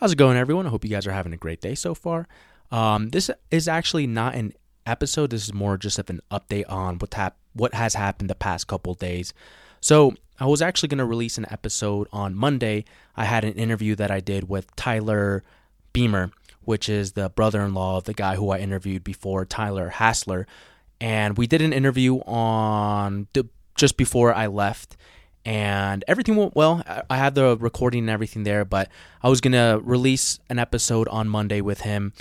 How's it going, everyone? I hope you guys are having a great day so far. Um, this is actually not an episode. This is more just of an update on what hap- what has happened the past couple days. So I was actually going to release an episode on Monday. I had an interview that I did with Tyler Beamer, which is the brother-in-law of the guy who I interviewed before, Tyler Hassler, and we did an interview on the, just before I left and everything went well. I had the recording and everything there, but I was gonna release an episode on Monday with him,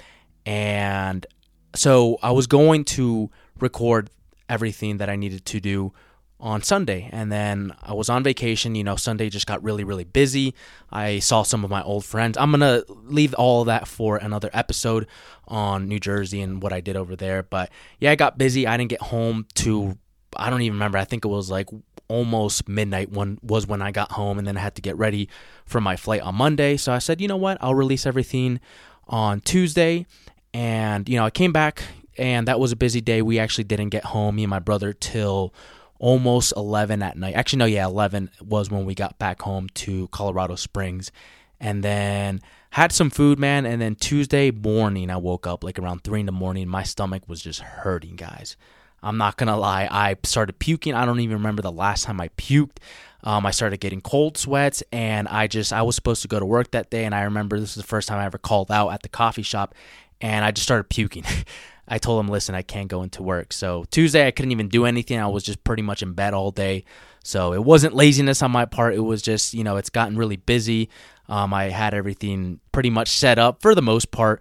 and so I was going to record everything that I needed to do on Sunday, and then I was on vacation. You know, Sunday just got really, really busy. I saw some of my old friends. I'm gonna leave all that for another episode on New Jersey and what I did over there. But yeah, I got busy. I didn't get home to I don't even remember. I think it was like almost midnight when was when I got home and then I had to get ready for my flight on Monday. So I said, you know what, I'll release everything on Tuesday. And, you know, I came back and that was a busy day. We actually didn't get home, me and my brother, till almost 11 at night. Actually, no, yeah, 11 was when we got back home to Colorado Springs. And then had some food, man. And then Tuesday morning, I woke up like around 3 in the morning. My stomach was just hurting, guys. I'm not gonna lie, I started puking. I don't even remember the last time I puked. Um, I started getting cold sweats, and I just I was supposed to go to work that day, and I remember this was the first time I ever called out at the coffee shop, and I just started puking. I told him, listen, I can't go into work. So Tuesday, I couldn't even do anything. I was just pretty much in bed all day. So it wasn't laziness on my part. It was just, you know, it's gotten really busy. Um, I had everything pretty much set up for the most part.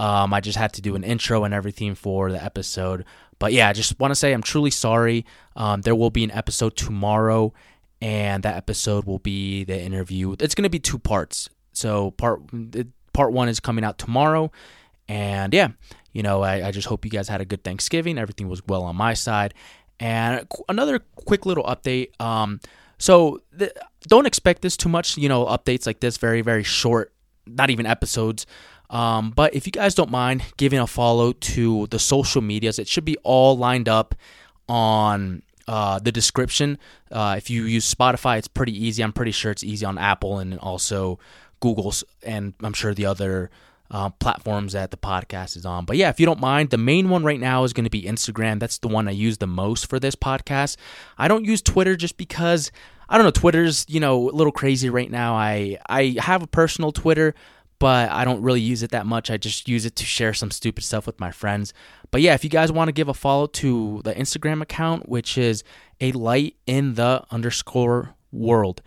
Um, I just had to do an intro and everything for the episode. But yeah, I just want to say I'm truly sorry. Um, there will be an episode tomorrow, and that episode will be the interview. It's going to be two parts. So part part one is coming out tomorrow, and yeah, you know, I, I just hope you guys had a good Thanksgiving. Everything was well on my side. And another quick little update. Um, so the, don't expect this too much. You know, updates like this, very very short, not even episodes. Um, but if you guys don't mind giving a follow to the social medias, it should be all lined up on uh, the description. Uh, if you use Spotify, it's pretty easy. I'm pretty sure it's easy on Apple and also Google's, and I'm sure the other uh, platforms that the podcast is on. But yeah, if you don't mind, the main one right now is going to be Instagram. That's the one I use the most for this podcast. I don't use Twitter just because I don't know. Twitter's you know a little crazy right now. I I have a personal Twitter but I don't really use it that much. I just use it to share some stupid stuff with my friends. But yeah, if you guys want to give a follow to the Instagram account, which is a light in the underscore world.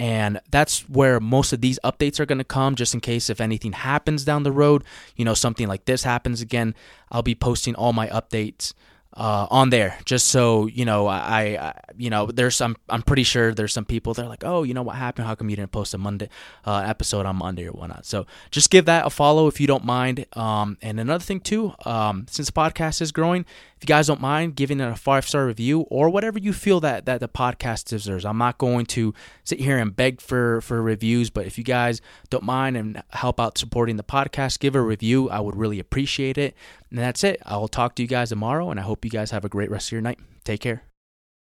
And that's where most of these updates are going to come, just in case if anything happens down the road, you know, something like this happens again. I'll be posting all my updates uh, on there, just so you know. I, I, you know, there's some. I'm pretty sure there's some people they're like, oh, you know what happened? How come you didn't post a Monday uh, episode on Monday or whatnot? So just give that a follow if you don't mind. Um, and another thing too, um, since the podcast is growing, if you guys don't mind giving it a five star review or whatever you feel that that the podcast deserves, I'm not going to sit here and beg for for reviews, but if you guys don't mind and help out supporting the podcast, give a review. I would really appreciate it. And that's it. I'll talk to you guys tomorrow, and I hope you guys have a great rest of your night. Take care.